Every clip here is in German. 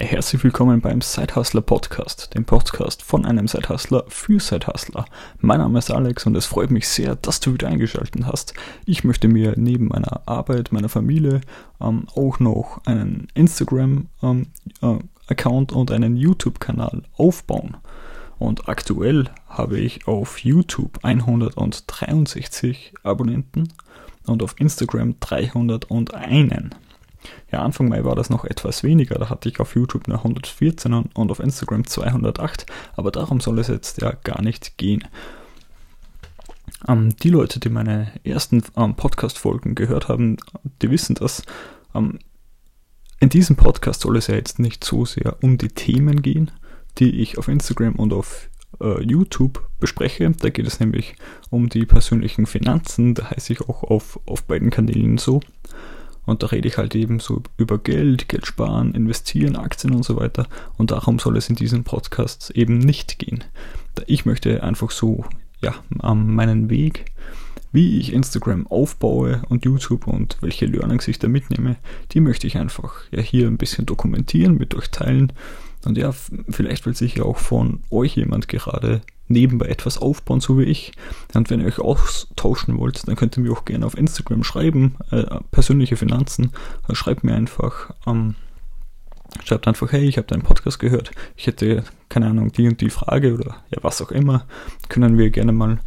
Herzlich willkommen beim Sidehustler Podcast, dem Podcast von einem Sidehustler für Sidehustler. Mein Name ist Alex und es freut mich sehr, dass du wieder eingeschaltet hast. Ich möchte mir neben meiner Arbeit, meiner Familie ähm, auch noch einen Instagram-Account ähm, äh, und einen YouTube-Kanal aufbauen. Und aktuell habe ich auf YouTube 163 Abonnenten und auf Instagram 301. Ja, Anfang Mai war das noch etwas weniger, da hatte ich auf YouTube nur 114 und auf Instagram 208, aber darum soll es jetzt ja gar nicht gehen. Ähm, die Leute, die meine ersten ähm, Podcast-Folgen gehört haben, die wissen das. Ähm, in diesem Podcast soll es ja jetzt nicht so sehr um die Themen gehen, die ich auf Instagram und auf äh, YouTube bespreche. Da geht es nämlich um die persönlichen Finanzen, da heiße ich auch auf, auf beiden Kanälen so. Und da rede ich halt eben so über Geld, Geld sparen, investieren, Aktien und so weiter. Und darum soll es in diesem Podcast eben nicht gehen. Ich möchte einfach so, ja, meinen Weg, wie ich Instagram aufbaue und YouTube und welche Learnings ich da mitnehme, die möchte ich einfach ja hier ein bisschen dokumentieren, mit euch teilen und ja, vielleicht will sich ja auch von euch jemand gerade nebenbei etwas aufbauen, so wie ich. Und wenn ihr euch austauschen wollt, dann könnt ihr mir auch gerne auf Instagram schreiben, äh, persönliche Finanzen. Äh, schreibt mir einfach, ähm, schreibt einfach, hey, ich habe deinen Podcast gehört, ich hätte, keine Ahnung, die und die Frage oder ja, was auch immer, können wir gerne mal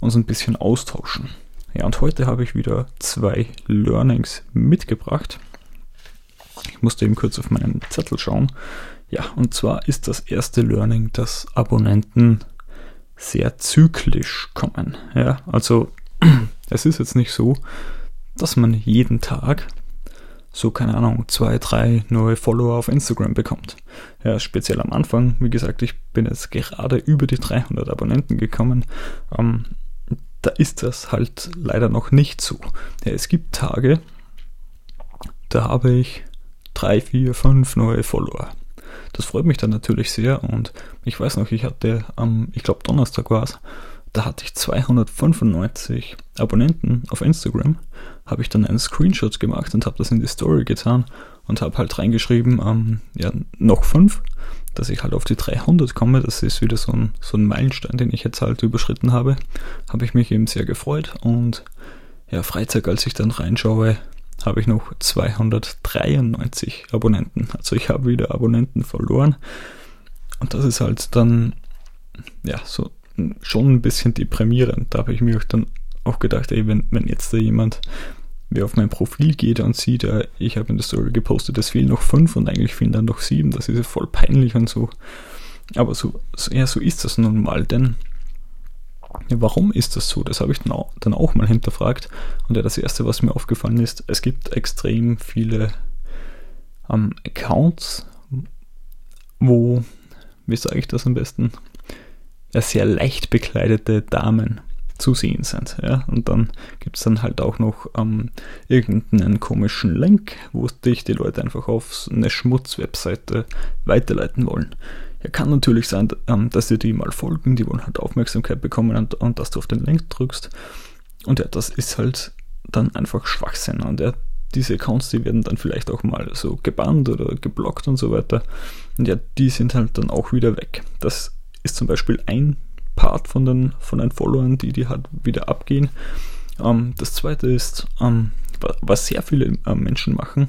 uns ein bisschen austauschen. Ja, und heute habe ich wieder zwei Learnings mitgebracht. Ich musste eben kurz auf meinen Zettel schauen. Ja, und zwar ist das erste Learning, dass Abonnenten sehr zyklisch kommen. Ja, also es ist jetzt nicht so, dass man jeden Tag so, keine Ahnung, zwei, drei neue Follower auf Instagram bekommt. Ja, speziell am Anfang, wie gesagt, ich bin jetzt gerade über die 300 Abonnenten gekommen. Ähm, da ist das halt leider noch nicht so. Ja, es gibt Tage, da habe ich drei, vier, fünf neue Follower. Das freut mich dann natürlich sehr und ich weiß noch, ich hatte am, ich glaube Donnerstag war es, da hatte ich 295 Abonnenten auf Instagram, habe ich dann einen Screenshot gemacht und habe das in die Story getan und habe halt reingeschrieben, ähm, ja, noch fünf, dass ich halt auf die 300 komme. Das ist wieder so ein, so ein Meilenstein, den ich jetzt halt überschritten habe. Habe ich mich eben sehr gefreut und ja, Freitag, als ich dann reinschaue, habe ich noch 293 Abonnenten. Also ich habe wieder Abonnenten verloren. Und das ist halt dann, ja, so schon ein bisschen deprimierend. Da habe ich mir dann auch gedacht, ey, wenn, wenn jetzt da jemand wer auf mein Profil geht und sieht, ja, ich habe in der Story gepostet, es fehlen noch fünf und eigentlich fehlen dann noch sieben, das ist ja voll peinlich und so. Aber so, ja, so ist das nun mal, denn warum ist das so? Das habe ich dann auch, mal hinterfragt. Und ja, das Erste, was mir aufgefallen ist, es gibt extrem viele ähm, Accounts, wo, wie sage ich das am besten, sehr leicht bekleidete Damen zu sehen sind. Ja? Und dann gibt es dann halt auch noch ähm, irgendeinen komischen Link, wo dich die Leute einfach auf eine Schmutzwebseite weiterleiten wollen. Ja, kann natürlich sein, ähm, dass dir die mal folgen, die wollen halt Aufmerksamkeit bekommen und, und dass du auf den Link drückst. Und ja, das ist halt dann einfach Schwachsinn. Und ja, diese Accounts, die werden dann vielleicht auch mal so gebannt oder geblockt und so weiter. Und ja, die sind halt dann auch wieder weg. Das ist zum Beispiel ein Part von den, von den Followern, die die halt wieder abgehen. Ähm, das zweite ist, ähm, was sehr viele äh, Menschen machen,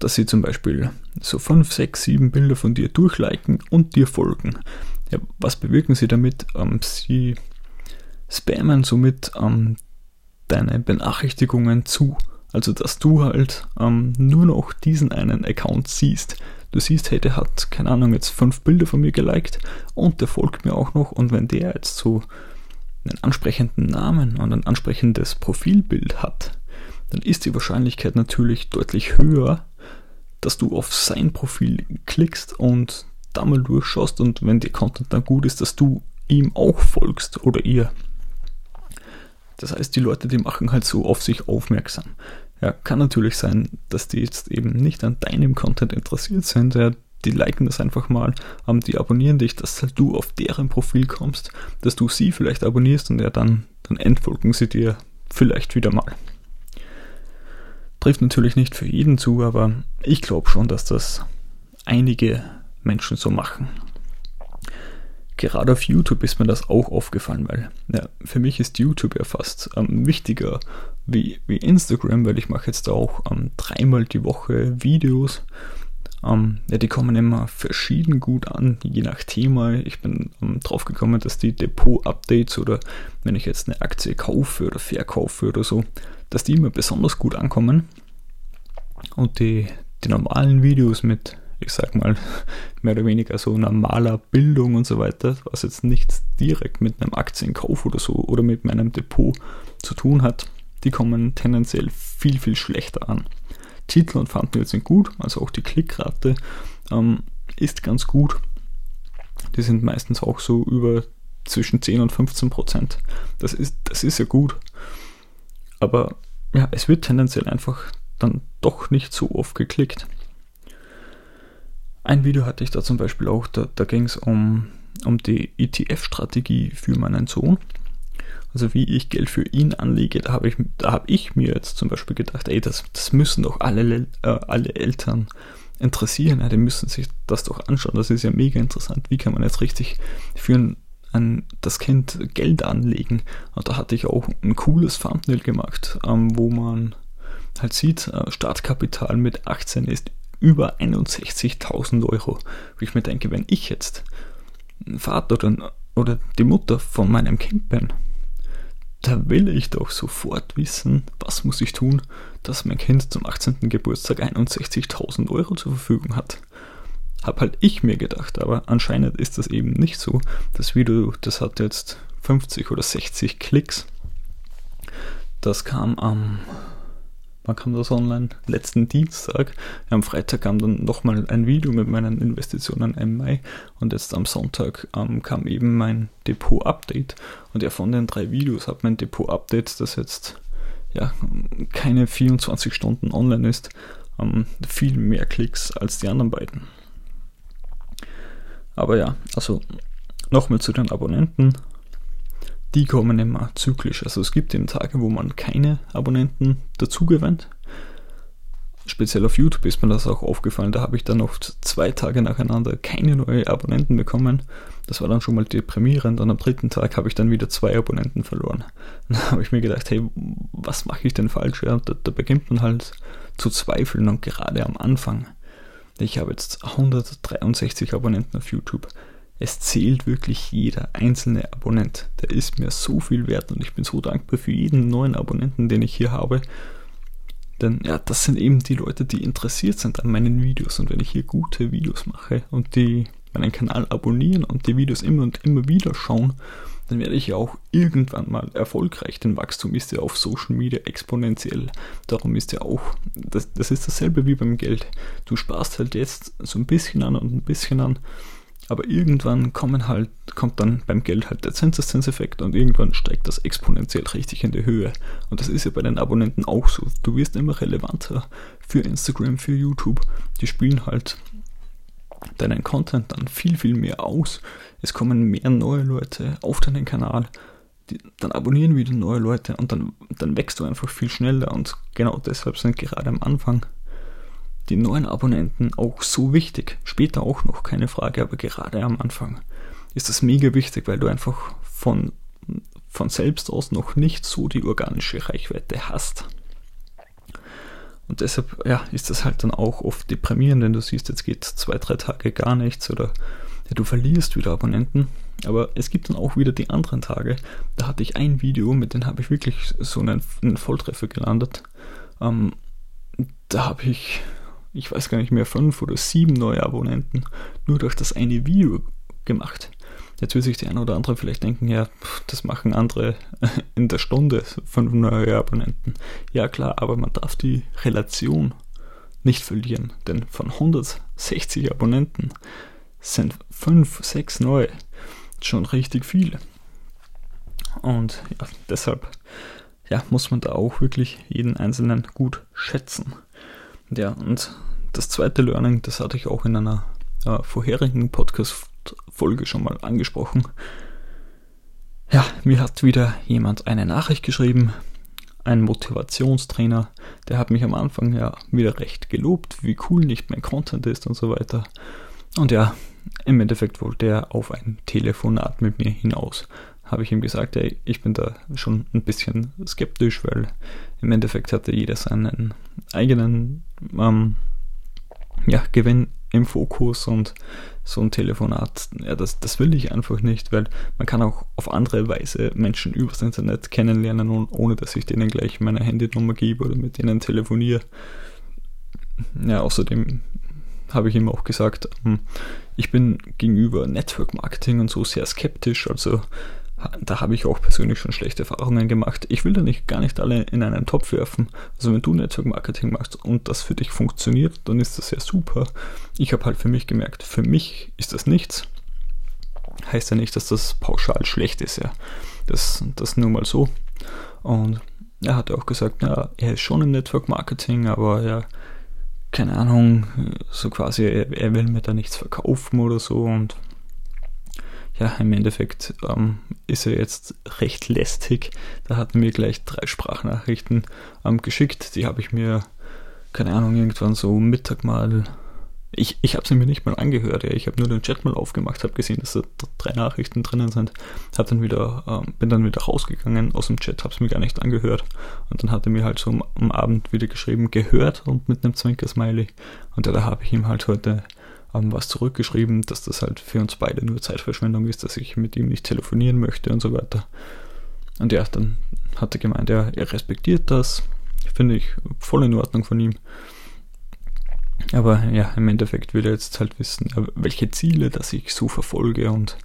dass sie zum Beispiel so 5, 6, 7 Bilder von dir durchliken und dir folgen. Ja, was bewirken sie damit? Ähm, sie spammen somit ähm, deine Benachrichtigungen zu. Also dass du halt ähm, nur noch diesen einen Account siehst. Du siehst, hey, der hat, keine Ahnung, jetzt fünf Bilder von mir geliked und der folgt mir auch noch. Und wenn der jetzt so einen ansprechenden Namen und ein ansprechendes Profilbild hat, dann ist die Wahrscheinlichkeit natürlich deutlich höher, dass du auf sein Profil klickst und da mal durchschaust und wenn der Content dann gut ist, dass du ihm auch folgst oder ihr. Das heißt, die Leute, die machen halt so auf sich aufmerksam. Ja, kann natürlich sein, dass die jetzt eben nicht an deinem Content interessiert sind. Ja, die liken das einfach mal, ähm, die abonnieren dich, dass halt du auf deren Profil kommst, dass du sie vielleicht abonnierst und ja, dann, dann entfolgen sie dir vielleicht wieder mal. Trifft natürlich nicht für jeden zu, aber ich glaube schon, dass das einige Menschen so machen. Gerade auf YouTube ist mir das auch aufgefallen, weil ja, für mich ist YouTube ja fast ähm, wichtiger wie, wie Instagram, weil ich mache jetzt auch ähm, dreimal die Woche Videos. Ähm, ja, die kommen immer verschieden gut an, je nach Thema. Ich bin ähm, drauf gekommen, dass die Depot-Updates oder wenn ich jetzt eine Aktie kaufe oder verkaufe oder so, dass die immer besonders gut ankommen. Und die, die normalen Videos mit, ich sag mal, mehr oder weniger so normaler Bildung und so weiter, was jetzt nichts direkt mit einem Aktienkauf oder so oder mit meinem Depot zu tun hat, die kommen tendenziell viel, viel schlechter an. Titel und Thumbnails sind gut, also auch die Klickrate ähm, ist ganz gut. Die sind meistens auch so über zwischen 10 und 15 Prozent. Das ist, das ist ja gut. Aber ja, es wird tendenziell einfach dann doch nicht so oft geklickt. Ein Video hatte ich da zum Beispiel auch, da, da ging es um, um die ETF-Strategie für meinen Sohn. Also wie ich Geld für ihn anlege, da habe ich, hab ich mir jetzt zum Beispiel gedacht, ey, das, das müssen doch alle, äh, alle Eltern interessieren, ja, die müssen sich das doch anschauen, das ist ja mega interessant, wie kann man jetzt richtig für ein, ein, das Kind Geld anlegen. Und da hatte ich auch ein cooles Thumbnail gemacht, ähm, wo man halt sieht, äh, Startkapital mit 18 ist über 61.000 Euro. Wo ich mir denke, wenn ich jetzt Vater oder, oder die Mutter von meinem Kind bin, da will ich doch sofort wissen, was muss ich tun, dass mein Kind zum 18. Geburtstag 61.000 Euro zur Verfügung hat. Hab halt ich mir gedacht, aber anscheinend ist das eben nicht so. Das Video, das hat jetzt 50 oder 60 Klicks. Das kam am wann kam das online? Letzten Dienstag. Am Freitag kam dann nochmal ein Video mit meinen Investitionen im Mai und jetzt am Sonntag ähm, kam eben mein Depot-Update. Und ja, von den drei Videos hat mein Depot-Update, das jetzt ja keine 24 Stunden online ist, ähm, viel mehr Klicks als die anderen beiden. Aber ja, also nochmal zu den Abonnenten die kommen immer zyklisch. Also es gibt eben Tage, wo man keine Abonnenten dazu gewinnt. Speziell auf YouTube ist mir das auch aufgefallen. Da habe ich dann oft zwei Tage nacheinander keine neuen Abonnenten bekommen. Das war dann schon mal deprimierend. Und am dritten Tag habe ich dann wieder zwei Abonnenten verloren. Dann habe ich mir gedacht, hey, was mache ich denn falsch? Ja, da, da beginnt man halt zu zweifeln und gerade am Anfang. Ich habe jetzt 163 Abonnenten auf YouTube es zählt wirklich jeder einzelne Abonnent. Der ist mir so viel wert und ich bin so dankbar für jeden neuen Abonnenten, den ich hier habe. Denn ja, das sind eben die Leute, die interessiert sind an meinen Videos. Und wenn ich hier gute Videos mache und die meinen Kanal abonnieren und die Videos immer und immer wieder schauen, dann werde ich ja auch irgendwann mal erfolgreich. Denn Wachstum ist ja auf Social Media exponentiell. Darum ist ja auch, das, das ist dasselbe wie beim Geld. Du sparst halt jetzt so ein bisschen an und ein bisschen an aber irgendwann kommen halt, kommt dann beim Geld halt der Zinseszinseffekt und irgendwann steigt das exponentiell richtig in die Höhe. Und das ist ja bei den Abonnenten auch so. Du wirst immer relevanter für Instagram, für YouTube. Die spielen halt deinen Content dann viel, viel mehr aus. Es kommen mehr neue Leute auf deinen Kanal. Die, dann abonnieren wieder neue Leute und dann, dann wächst du einfach viel schneller. Und genau deshalb sind gerade am Anfang die neuen Abonnenten auch so wichtig. Später auch noch, keine Frage, aber gerade am Anfang ist das mega wichtig, weil du einfach von, von selbst aus noch nicht so die organische Reichweite hast. Und deshalb ja, ist das halt dann auch oft deprimierend, wenn du siehst, jetzt geht zwei, drei Tage gar nichts oder ja, du verlierst wieder Abonnenten. Aber es gibt dann auch wieder die anderen Tage. Da hatte ich ein Video, mit dem habe ich wirklich so einen, einen Volltreffer gelandet. Ähm, da habe ich ich weiß gar nicht mehr, fünf oder sieben neue Abonnenten nur durch das eine Video gemacht. Jetzt will sich der eine oder andere vielleicht denken, ja, das machen andere in der Stunde, fünf neue Abonnenten. Ja klar, aber man darf die Relation nicht verlieren, denn von 160 Abonnenten sind fünf, sechs neue schon richtig viele. Und ja, deshalb ja, muss man da auch wirklich jeden Einzelnen gut schätzen. Ja, und das zweite Learning, das hatte ich auch in einer äh, vorherigen Podcast-Folge schon mal angesprochen. Ja, mir hat wieder jemand eine Nachricht geschrieben ein Motivationstrainer, der hat mich am Anfang ja wieder recht gelobt, wie cool nicht mein Content ist und so weiter. Und ja, im Endeffekt wollte er auf ein Telefonat mit mir hinaus. Habe ich ihm gesagt, ey, ich bin da schon ein bisschen skeptisch, weil im Endeffekt hatte jeder seinen eigenen ähm, ja, Gewinn im Fokus und so ein Telefonat, ja, das, das will ich einfach nicht, weil man kann auch auf andere Weise Menschen übers Internet kennenlernen, ohne dass ich denen gleich meine Handynummer gebe oder mit denen telefoniere. Ja, außerdem habe ich ihm auch gesagt, ähm, ich bin gegenüber Network Marketing und so sehr skeptisch, also da habe ich auch persönlich schon schlechte Erfahrungen gemacht. Ich will da nicht gar nicht alle in einen Topf werfen. Also wenn du Network Marketing machst und das für dich funktioniert, dann ist das ja super. Ich habe halt für mich gemerkt, für mich ist das nichts. Heißt ja nicht, dass das pauschal schlecht ist, ja. Das, das nur mal so. Und er hat auch gesagt, ja, er ist schon im Network Marketing, aber ja, keine Ahnung, so quasi, er, er will mir da nichts verkaufen oder so und ja, im Endeffekt ähm, ist er jetzt recht lästig. Da hat er mir gleich drei Sprachnachrichten ähm, geschickt. Die habe ich mir, keine Ahnung, irgendwann so Mittag mal. Ich, ich habe sie mir nicht mal angehört. Ja. Ich habe nur den Chat mal aufgemacht, habe gesehen, dass da drei Nachrichten drinnen sind. Hab dann wieder, ähm, bin dann wieder rausgegangen aus dem Chat, habe es mir gar nicht angehört. Und dann hat er mir halt so am, am Abend wieder geschrieben, gehört und mit einem Zwinker-Smiley. Und ja, da habe ich ihm halt heute haben was zurückgeschrieben, dass das halt für uns beide nur Zeitverschwendung ist, dass ich mit ihm nicht telefonieren möchte und so weiter. Und ja, dann hat er gemeint, ja, er respektiert das. Finde ich voll in Ordnung von ihm. Aber ja, im Endeffekt will er jetzt halt wissen, welche Ziele, dass ich so verfolge und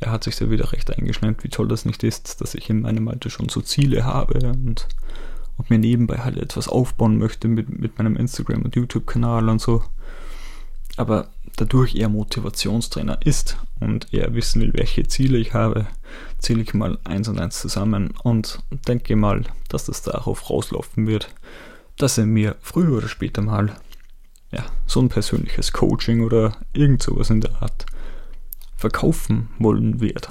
er hat sich da wieder recht eingeschneit, wie toll das nicht ist, dass ich in meinem Alter schon so Ziele habe und, und mir nebenbei halt etwas aufbauen möchte mit, mit meinem Instagram- und YouTube-Kanal und so. Aber dadurch er Motivationstrainer ist und er wissen will, welche Ziele ich habe, zähle ich mal eins und eins zusammen und denke mal, dass das darauf rauslaufen wird, dass er mir früher oder später mal ja, so ein persönliches Coaching oder irgend sowas in der Art verkaufen wollen wird.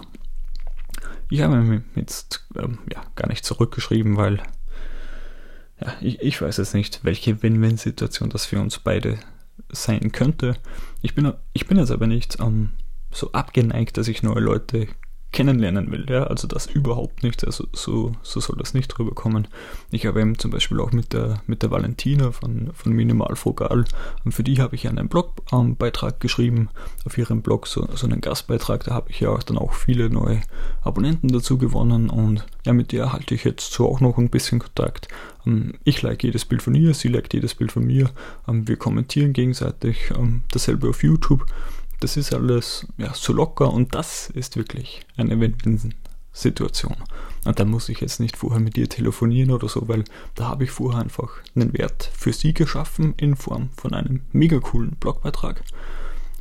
Ich habe mir jetzt ähm, ja, gar nicht zurückgeschrieben, weil ja, ich, ich weiß jetzt nicht, welche Win-Win-Situation das für uns beide sein könnte. Ich bin, ich bin jetzt aber nicht ähm, so abgeneigt, dass ich neue Leute kennenlernen will. Ja? Also das überhaupt nicht. Also so, so soll das nicht rüberkommen. Ich habe eben zum Beispiel auch mit der, mit der Valentina von, von Minimal Frugal, für die habe ich einen Blogbeitrag ähm, geschrieben, auf ihrem Blog so, so einen Gastbeitrag, da habe ich ja auch dann auch viele neue Abonnenten dazu gewonnen und ja, mit der halte ich jetzt so auch noch ein bisschen Kontakt. Ähm, ich like jedes Bild von ihr, sie liked jedes Bild von mir, ähm, wir kommentieren gegenseitig, ähm, dasselbe auf YouTube das ist alles ja, so locker und das ist wirklich eine Win-Win-Situation. Und da muss ich jetzt nicht vorher mit ihr telefonieren oder so, weil da habe ich vorher einfach einen Wert für sie geschaffen in Form von einem mega coolen Blogbeitrag.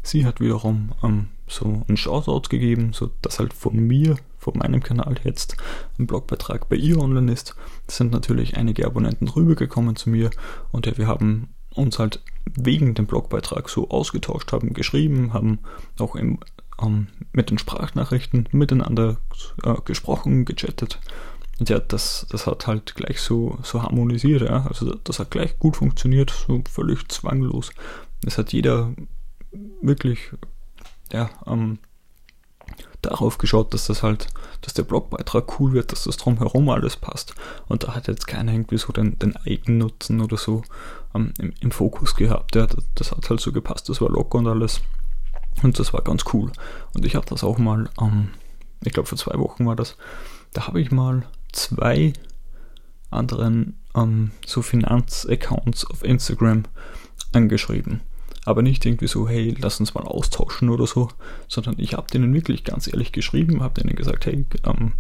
Sie hat wiederum ähm, so einen Shoutout gegeben, so dass halt von mir, von meinem Kanal jetzt ein Blogbeitrag bei ihr online ist. Es sind natürlich einige Abonnenten rübergekommen zu mir und ja, wir haben uns halt wegen dem Blogbeitrag so ausgetauscht haben, geschrieben, haben auch im, ähm, mit den Sprachnachrichten miteinander äh, gesprochen, gechattet. Und ja, das, das hat halt gleich so, so harmonisiert, ja. Also das hat gleich gut funktioniert, so völlig zwanglos. Es hat jeder wirklich, ja, ähm, darauf geschaut, dass das halt, dass der Blogbeitrag cool wird, dass das drumherum alles passt. Und da hat jetzt keiner irgendwie so den, den Eigennutzen oder so ähm, im, im, Fokus gehabt. Ja, das, das, hat halt so gepasst, das war locker und alles. Und das war ganz cool. Und ich habe das auch mal, ähm, ich glaube vor zwei Wochen war das, da habe ich mal zwei anderen ähm, so Finanzaccounts auf Instagram angeschrieben aber nicht irgendwie so, hey, lass uns mal austauschen oder so, sondern ich habe denen wirklich ganz ehrlich geschrieben, habe denen gesagt, hey, ähm,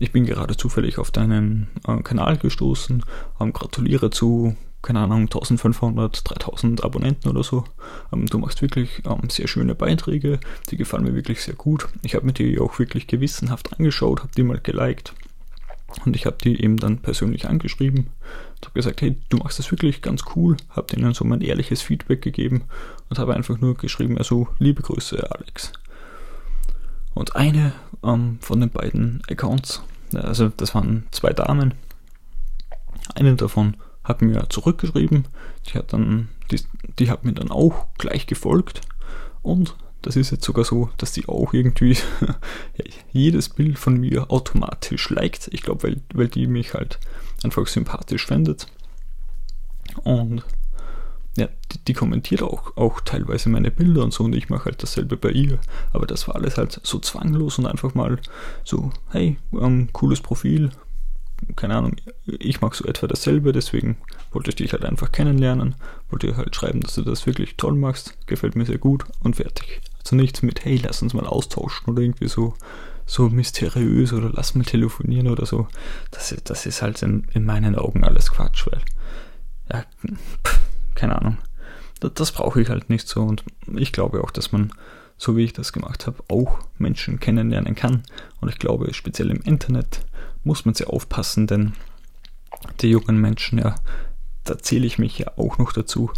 ich bin gerade zufällig auf deinen äh, Kanal gestoßen, ähm, gratuliere zu, keine Ahnung, 1500, 3000 Abonnenten oder so. Ähm, du machst wirklich ähm, sehr schöne Beiträge, die gefallen mir wirklich sehr gut. Ich habe mir die auch wirklich gewissenhaft angeschaut, habe die mal geliked und ich habe die eben dann persönlich angeschrieben. Und habe gesagt, hey, du machst das wirklich ganz cool, habe denen so mein ehrliches Feedback gegeben und habe einfach nur geschrieben, also liebe Grüße, Alex. Und eine ähm, von den beiden Accounts, also das waren zwei Damen, Eine davon hat mir zurückgeschrieben, die hat dann, die, die hat mir dann auch gleich gefolgt. Und das ist jetzt sogar so, dass die auch irgendwie jedes Bild von mir automatisch liked. Ich glaube, weil, weil die mich halt einfach sympathisch findet. Und ja, die, die, kommentiert auch, auch teilweise meine Bilder und so und ich mache halt dasselbe bei ihr. Aber das war alles halt so zwanglos und einfach mal so, hey, ähm, cooles Profil, keine Ahnung, ich mag so etwa dasselbe, deswegen wollte ich dich halt einfach kennenlernen, wollte halt schreiben, dass du das wirklich toll machst, gefällt mir sehr gut und fertig. Also nichts mit, hey, lass uns mal austauschen oder irgendwie so, so mysteriös oder lass mal telefonieren oder so. Das, das ist halt in, in meinen Augen alles Quatsch, weil, ja, pff, keine Ahnung. Das, das brauche ich halt nicht so und ich glaube auch, dass man so wie ich das gemacht habe, auch Menschen kennenlernen kann. Und ich glaube, speziell im Internet muss man sehr aufpassen, denn die jungen Menschen, ja, da zähle ich mich ja auch noch dazu,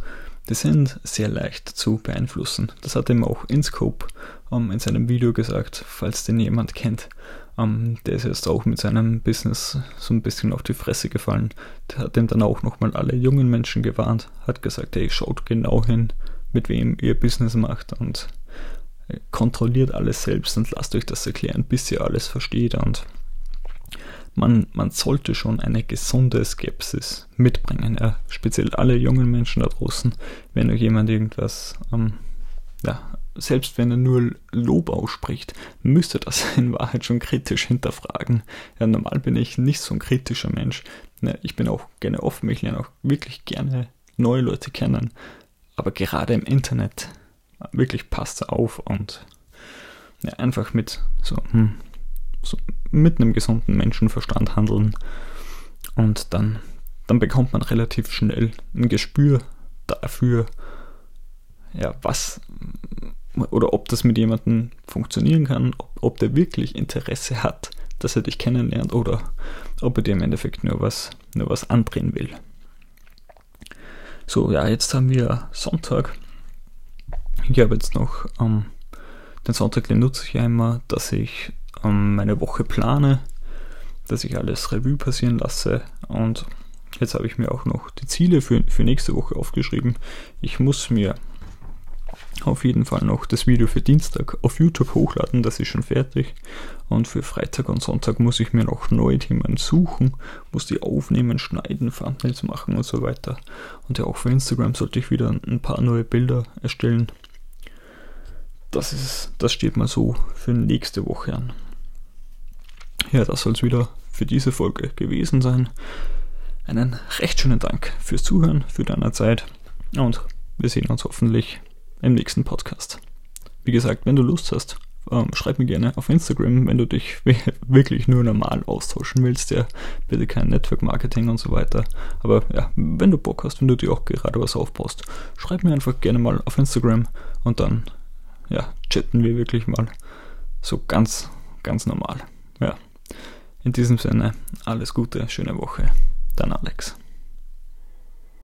die sind sehr leicht zu beeinflussen. Das hat ihm auch InScope ähm, in seinem Video gesagt, falls den jemand kennt. Ähm, der ist jetzt auch mit seinem Business so ein bisschen auf die Fresse gefallen. Der hat ihm dann auch nochmal alle jungen Menschen gewarnt, hat gesagt, hey, schaut genau hin, mit wem ihr Business macht und kontrolliert alles selbst und lasst euch das erklären, bis ihr alles versteht. Und man, man sollte schon eine gesunde Skepsis mitbringen. Ja, speziell alle jungen Menschen da draußen, wenn euch jemand irgendwas, ähm, ja, selbst wenn er nur Lob ausspricht, müsst ihr das in Wahrheit schon kritisch hinterfragen. Ja, normal bin ich nicht so ein kritischer Mensch. Ja, ich bin auch gerne offen, ich lerne auch wirklich gerne neue Leute kennen. Aber gerade im Internet wirklich passt auf und ja, einfach mit so, hm, mit einem gesunden Menschenverstand handeln und dann, dann bekommt man relativ schnell ein Gespür dafür, ja, was oder ob das mit jemandem funktionieren kann, ob, ob der wirklich Interesse hat, dass er dich kennenlernt oder ob er dir im Endeffekt nur was, nur was andrehen will. So, ja, jetzt haben wir Sonntag ich habe jetzt noch ähm, den Sonntag, den nutze ich ja immer, dass ich ähm, meine Woche plane, dass ich alles Revue passieren lasse und jetzt habe ich mir auch noch die Ziele für, für nächste Woche aufgeschrieben. Ich muss mir auf jeden Fall noch das Video für Dienstag auf YouTube hochladen, das ist schon fertig. Und für Freitag und Sonntag muss ich mir noch neue Themen suchen, muss die aufnehmen, schneiden, Thumbnails machen und so weiter. Und ja, auch für Instagram sollte ich wieder ein paar neue Bilder erstellen das ist, das steht mal so für nächste Woche an. Ja, das soll es wieder für diese Folge gewesen sein. Einen recht schönen Dank fürs Zuhören, für deine Zeit und wir sehen uns hoffentlich im nächsten Podcast. Wie gesagt, wenn du Lust hast, ähm, schreib mir gerne auf Instagram, wenn du dich wirklich nur normal austauschen willst, ja, bitte kein Network Marketing und so weiter. Aber ja, wenn du Bock hast, wenn du dir auch gerade was aufbaust, schreib mir einfach gerne mal auf Instagram und dann ja, chatten wir wirklich mal so ganz, ganz normal. Ja. In diesem Sinne, alles Gute, schöne Woche. Dein Alex.